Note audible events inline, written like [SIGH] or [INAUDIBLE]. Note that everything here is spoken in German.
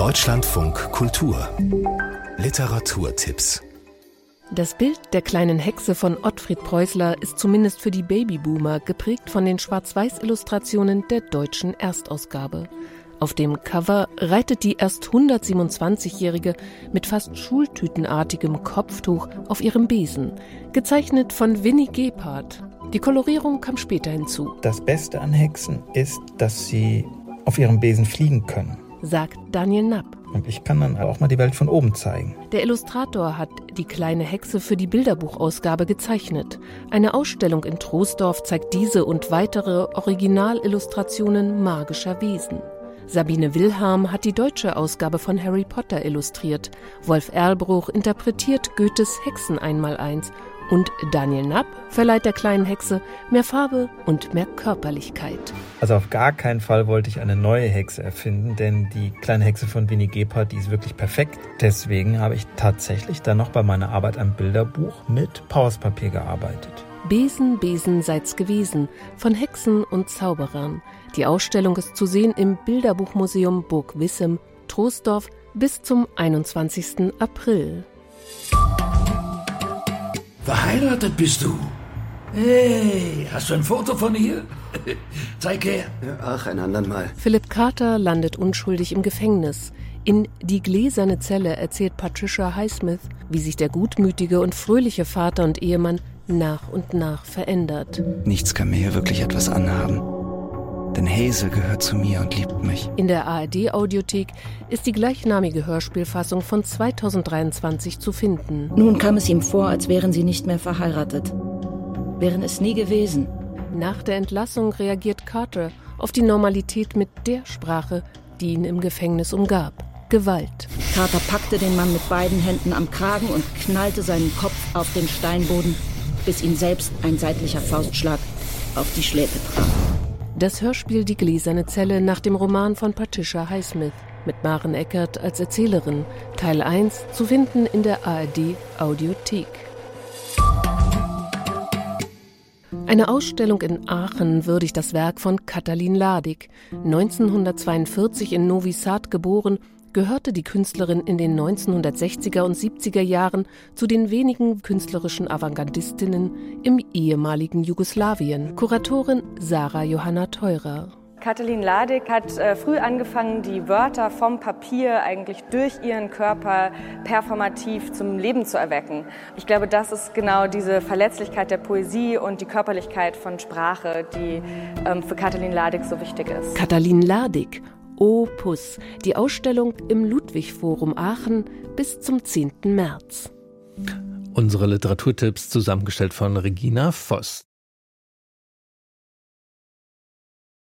Deutschlandfunk Kultur Literaturtipps das Bild der kleinen Hexe von Ottfried Preußler ist zumindest für die Babyboomer geprägt von den Schwarz-Weiß-Illustrationen der deutschen Erstausgabe. Auf dem Cover reitet die erst 127-Jährige mit fast schultütenartigem Kopftuch auf ihrem Besen, gezeichnet von Winnie Gebhardt. Die Kolorierung kam später hinzu. Das Beste an Hexen ist, dass sie auf ihrem Besen fliegen können, sagt Daniel Napp. Und ich kann dann auch mal die Welt von oben zeigen. Der Illustrator hat die kleine Hexe für die Bilderbuchausgabe gezeichnet. Eine Ausstellung in Troisdorf zeigt diese und weitere Originalillustrationen magischer Wesen. Sabine Wilhelm hat die deutsche Ausgabe von Harry Potter illustriert. Wolf Erlbruch interpretiert Goethes Hexen einmal-eins und Daniel Napp verleiht der kleinen Hexe mehr Farbe und mehr Körperlichkeit. Also auf gar keinen Fall wollte ich eine neue Hexe erfinden, denn die kleine Hexe von Winnie Gebhardt, die ist wirklich perfekt. Deswegen habe ich tatsächlich dann noch bei meiner Arbeit am Bilderbuch mit Pauspapier gearbeitet. Besen, Besen seid's gewesen, von Hexen und Zauberern. Die Ausstellung ist zu sehen im Bilderbuchmuseum Burg Wissem, Troisdorf bis zum 21. April. Verheiratet bist du? Hey, hast du ein Foto von ihr? [LAUGHS] Zeig her. Ach, ein andern Mal. Philipp Carter landet unschuldig im Gefängnis. In Die gläserne Zelle erzählt Patricia Highsmith, wie sich der gutmütige und fröhliche Vater und Ehemann nach und nach verändert. Nichts kann mir hier wirklich etwas anhaben. Denn Hazel gehört zu mir und liebt mich. In der ARD-Audiothek ist die gleichnamige Hörspielfassung von 2023 zu finden. Nun kam es ihm vor, als wären sie nicht mehr verheiratet. Wären es nie gewesen. Nach der Entlassung reagiert Carter auf die Normalität mit der Sprache, die ihn im Gefängnis umgab. Gewalt. Carter packte den Mann mit beiden Händen am Kragen und knallte seinen Kopf auf den Steinboden, bis ihn selbst ein seitlicher Faustschlag auf die Schläfe traf. Das Hörspiel Die gläserne Zelle nach dem Roman von Patricia Highsmith mit Maren Eckert als Erzählerin, Teil 1 zu finden in der ARD Audiothek. Eine Ausstellung in Aachen würdigt das Werk von Katalin Ladig. 1942 in Novi Sad geboren gehörte die Künstlerin in den 1960er und 70er Jahren zu den wenigen künstlerischen Avantgardistinnen im ehemaligen Jugoslawien. Kuratorin Sarah Johanna Teurer. Katalin Ladik hat äh, früh angefangen, die Wörter vom Papier eigentlich durch ihren Körper performativ zum Leben zu erwecken. Ich glaube, das ist genau diese Verletzlichkeit der Poesie und die Körperlichkeit von Sprache, die ähm, für Katalin Ladik so wichtig ist. Katalin Ladik, Opus, die Ausstellung im Ludwig-Forum Aachen bis zum 10. März. Unsere Literaturtipps zusammengestellt von Regina Voss.